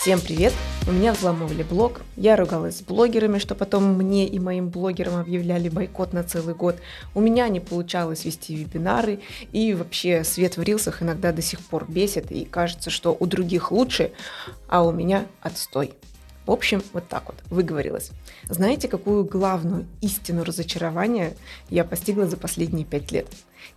Всем привет! У меня взломывали блог, я ругалась с блогерами, что потом мне и моим блогерам объявляли бойкот на целый год. У меня не получалось вести вебинары, и вообще свет в рилсах иногда до сих пор бесит, и кажется, что у других лучше, а у меня отстой. В общем, вот так вот, выговорилась. Знаете, какую главную истину разочарования я постигла за последние пять лет?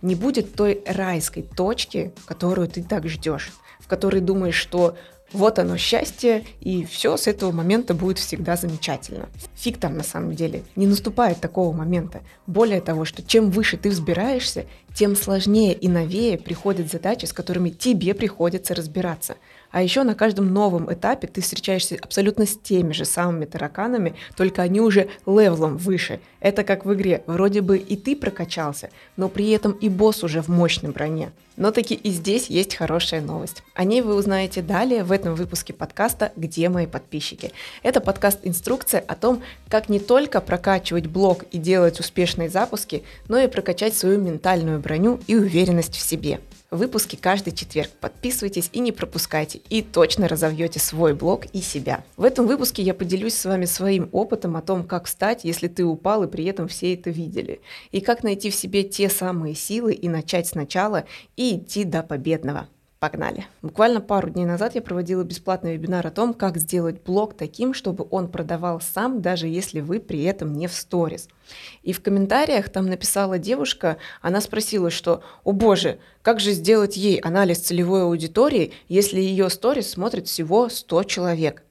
Не будет той райской точки, которую ты так ждешь, в которой думаешь, что вот оно счастье, и все с этого момента будет всегда замечательно. Фиг там на самом деле. Не наступает такого момента. Более того, что чем выше ты взбираешься, тем сложнее и новее приходят задачи, с которыми тебе приходится разбираться. А еще на каждом новом этапе ты встречаешься абсолютно с теми же самыми тараканами, только они уже левелом выше. Это как в игре. Вроде бы и ты прокачался, но при этом и босс уже в мощной броне. Но таки и здесь есть хорошая новость. О ней вы узнаете далее в этом выпуске подкаста «Где мои подписчики?». Это подкаст-инструкция о том, как не только прокачивать блог и делать успешные запуски, но и прокачать свою ментальную броню и уверенность в себе. Выпуски каждый четверг. Подписывайтесь и не пропускайте, и точно разовьете свой блог и себя. В этом выпуске я поделюсь с вами своим опытом о том, как встать, если ты упал и при этом все это видели, и как найти в себе те самые силы и начать сначала и идти до победного. Погнали! Буквально пару дней назад я проводила бесплатный вебинар о том, как сделать блог таким, чтобы он продавал сам, даже если вы при этом не в сторис. И в комментариях там написала девушка, она спросила, что «О боже, как же сделать ей анализ целевой аудитории, если ее сторис смотрит всего 100 человек?»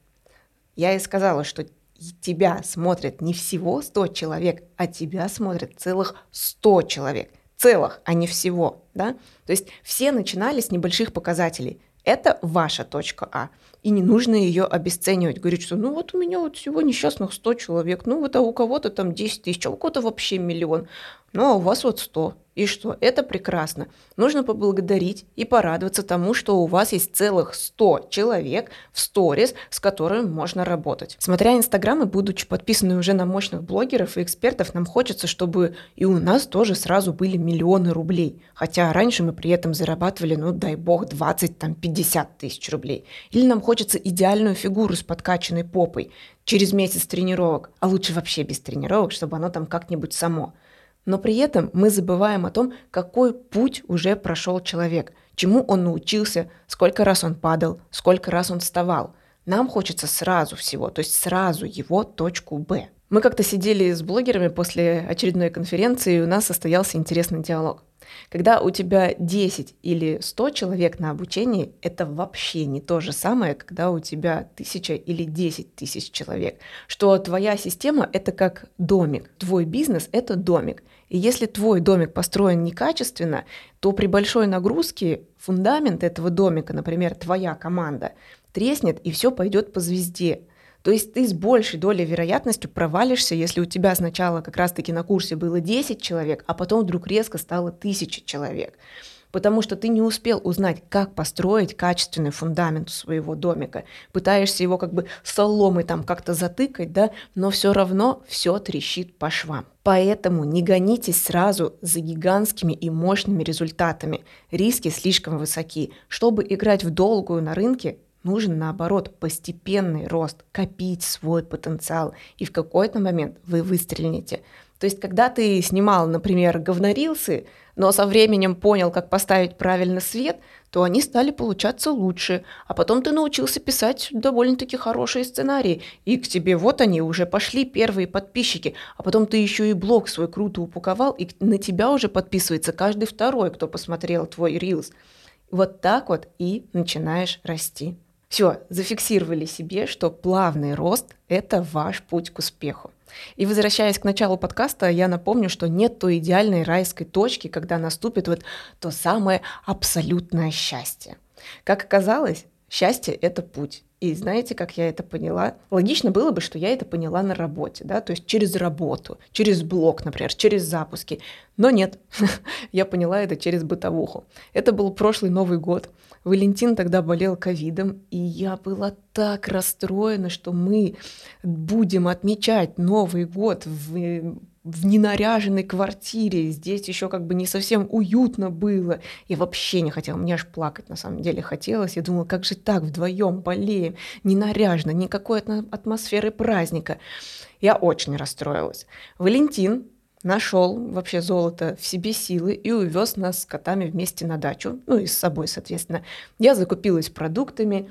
Я ей сказала, что тебя смотрят не всего 100 человек, а тебя смотрят целых 100 человек – целых, а не всего. Да? То есть все начинали с небольших показателей. Это ваша точка А. И не нужно ее обесценивать. Говорить, что ну вот у меня вот всего несчастных 100 человек, ну вот а у кого-то там 10 тысяч, а у кого-то вообще миллион. Ну а у вас вот 100. И что? Это прекрасно. Нужно поблагодарить и порадоваться тому, что у вас есть целых 100 человек в сторис, с которыми можно работать. Смотря Инстаграм и будучи подписаны уже на мощных блогеров и экспертов, нам хочется, чтобы и у нас тоже сразу были миллионы рублей. Хотя раньше мы при этом зарабатывали, ну дай бог, 20, там 50 тысяч рублей. Или нам хочется идеальную фигуру с подкачанной попой через месяц тренировок, а лучше вообще без тренировок, чтобы оно там как-нибудь само. Но при этом мы забываем о том, какой путь уже прошел человек, чему он научился, сколько раз он падал, сколько раз он вставал. Нам хочется сразу всего, то есть сразу его точку «Б». Мы как-то сидели с блогерами после очередной конференции, и у нас состоялся интересный диалог. Когда у тебя 10 или 100 человек на обучении, это вообще не то же самое, когда у тебя 1000 или 10 тысяч человек. Что твоя система — это как домик, твой бизнес — это домик. И если твой домик построен некачественно, то при большой нагрузке фундамент этого домика, например, твоя команда, треснет и все пойдет по звезде. То есть ты с большей долей вероятностью провалишься, если у тебя сначала как раз-таки на курсе было 10 человек, а потом вдруг резко стало 1000 человек. Потому что ты не успел узнать, как построить качественный фундамент своего домика. Пытаешься его как бы соломой там как-то затыкать, да, но все равно все трещит по швам. Поэтому не гонитесь сразу за гигантскими и мощными результатами. Риски слишком высоки. Чтобы играть в долгую на рынке, Нужен, наоборот, постепенный рост, копить свой потенциал, и в какой-то момент вы выстрелите. То есть, когда ты снимал, например, говнорилсы, но со временем понял, как поставить правильно свет, то они стали получаться лучше. А потом ты научился писать довольно-таки хорошие сценарии. И к тебе вот они уже пошли первые подписчики. А потом ты еще и блог свой круто упаковал, и на тебя уже подписывается каждый второй, кто посмотрел твой рилс. Вот так вот и начинаешь расти. Все, зафиксировали себе, что плавный рост – это ваш путь к успеху. И возвращаясь к началу подкаста, я напомню, что нет той идеальной райской точки, когда наступит вот то самое абсолютное счастье. Как оказалось, счастье – это путь. И знаете, как я это поняла? Логично было бы, что я это поняла на работе, да, то есть через работу, через блог, например, через запуски. Но нет, я поняла это через бытовуху. Это был прошлый Новый год. Валентин тогда болел ковидом, и я была так расстроена, что мы будем отмечать Новый год в в ненаряженной квартире, здесь еще как бы не совсем уютно было. Я вообще не хотела, мне аж плакать на самом деле хотелось. Я думала, как же так, вдвоем болеем, не наряжено, никакой атмосферы праздника. Я очень расстроилась. Валентин нашел вообще золото в себе силы и увез нас с котами вместе на дачу, ну и с собой, соответственно. Я закупилась продуктами,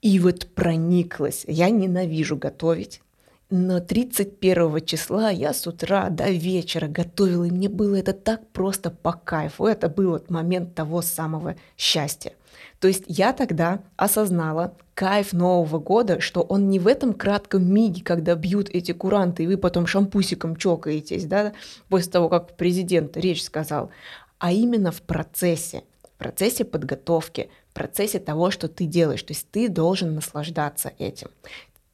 и вот прониклась. Я ненавижу готовить. Но 31 числа я с утра до вечера готовила, и мне было это так просто по кайфу. Это был вот момент того самого счастья. То есть я тогда осознала кайф Нового года, что он не в этом кратком миге, когда бьют эти куранты, и вы потом шампусиком чокаетесь, да, после того, как президент речь сказал, а именно в процессе, в процессе подготовки, в процессе того, что ты делаешь. То есть ты должен наслаждаться этим.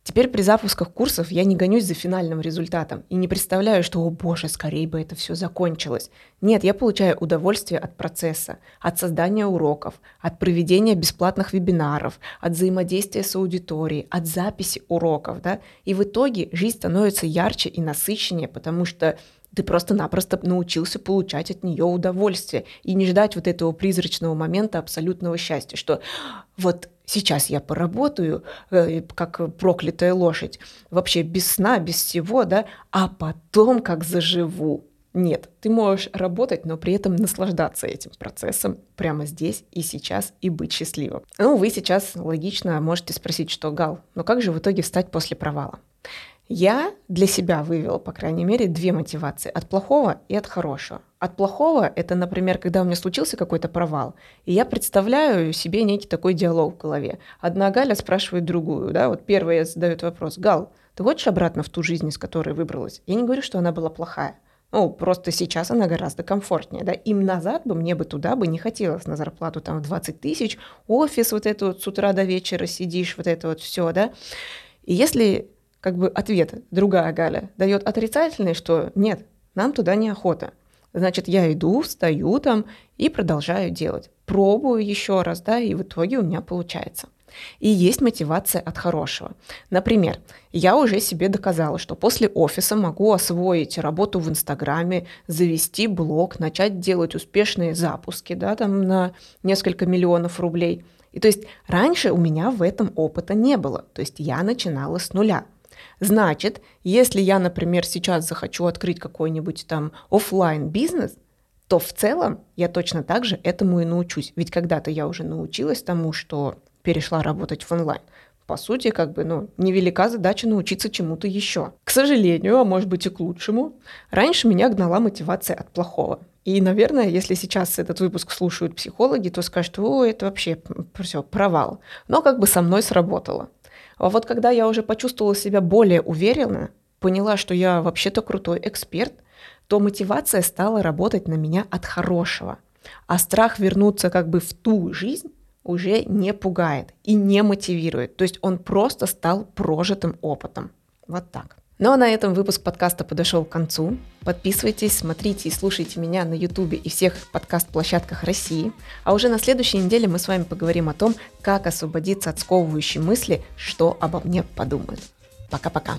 Теперь при запусках курсов я не гонюсь за финальным результатом и не представляю, что, о боже, скорее бы это все закончилось. Нет, я получаю удовольствие от процесса, от создания уроков, от проведения бесплатных вебинаров, от взаимодействия с аудиторией, от записи уроков. Да? И в итоге жизнь становится ярче и насыщеннее, потому что ты просто-напросто научился получать от нее удовольствие и не ждать вот этого призрачного момента абсолютного счастья, что вот сейчас я поработаю, э, как проклятая лошадь, вообще без сна, без всего, да, а потом как заживу. Нет, ты можешь работать, но при этом наслаждаться этим процессом прямо здесь и сейчас и быть счастливым. Ну, вы сейчас логично можете спросить, что, Гал, но как же в итоге встать после провала? Я для себя вывела, по крайней мере, две мотивации. От плохого и от хорошего. От плохого – это, например, когда у меня случился какой-то провал, и я представляю себе некий такой диалог в голове. Одна Галя спрашивает другую, да, вот первая задает вопрос. «Гал, ты хочешь обратно в ту жизнь, из которой выбралась?» Я не говорю, что она была плохая. Ну, просто сейчас она гораздо комфортнее, да. Им назад бы мне бы туда бы не хотелось на зарплату там в 20 тысяч, офис вот это вот с утра до вечера сидишь, вот это вот все, да. И если как бы ответ другая Галя дает отрицательный, что нет, нам туда неохота. Значит, я иду, встаю там и продолжаю делать. Пробую еще раз, да, и в итоге у меня получается. И есть мотивация от хорошего. Например, я уже себе доказала, что после офиса могу освоить работу в Инстаграме, завести блог, начать делать успешные запуски, да, там на несколько миллионов рублей. И то есть раньше у меня в этом опыта не было. То есть я начинала с нуля. Значит, если я, например, сейчас захочу открыть какой-нибудь там офлайн бизнес, то в целом я точно так же этому и научусь. Ведь когда-то я уже научилась тому, что перешла работать в онлайн. По сути, как бы, ну, невелика задача научиться чему-то еще. К сожалению, а может быть и к лучшему, раньше меня гнала мотивация от плохого. И, наверное, если сейчас этот выпуск слушают психологи, то скажут, о, это вообще все, провал. Но как бы со мной сработало. А вот когда я уже почувствовала себя более уверенно, поняла, что я вообще-то крутой эксперт, то мотивация стала работать на меня от хорошего. А страх вернуться как бы в ту жизнь уже не пугает и не мотивирует. То есть он просто стал прожитым опытом. Вот так. Ну а на этом выпуск подкаста подошел к концу. Подписывайтесь, смотрите и слушайте меня на YouTube и всех подкаст-площадках России. А уже на следующей неделе мы с вами поговорим о том, как освободиться от сковывающей мысли, что обо мне подумают. Пока-пока.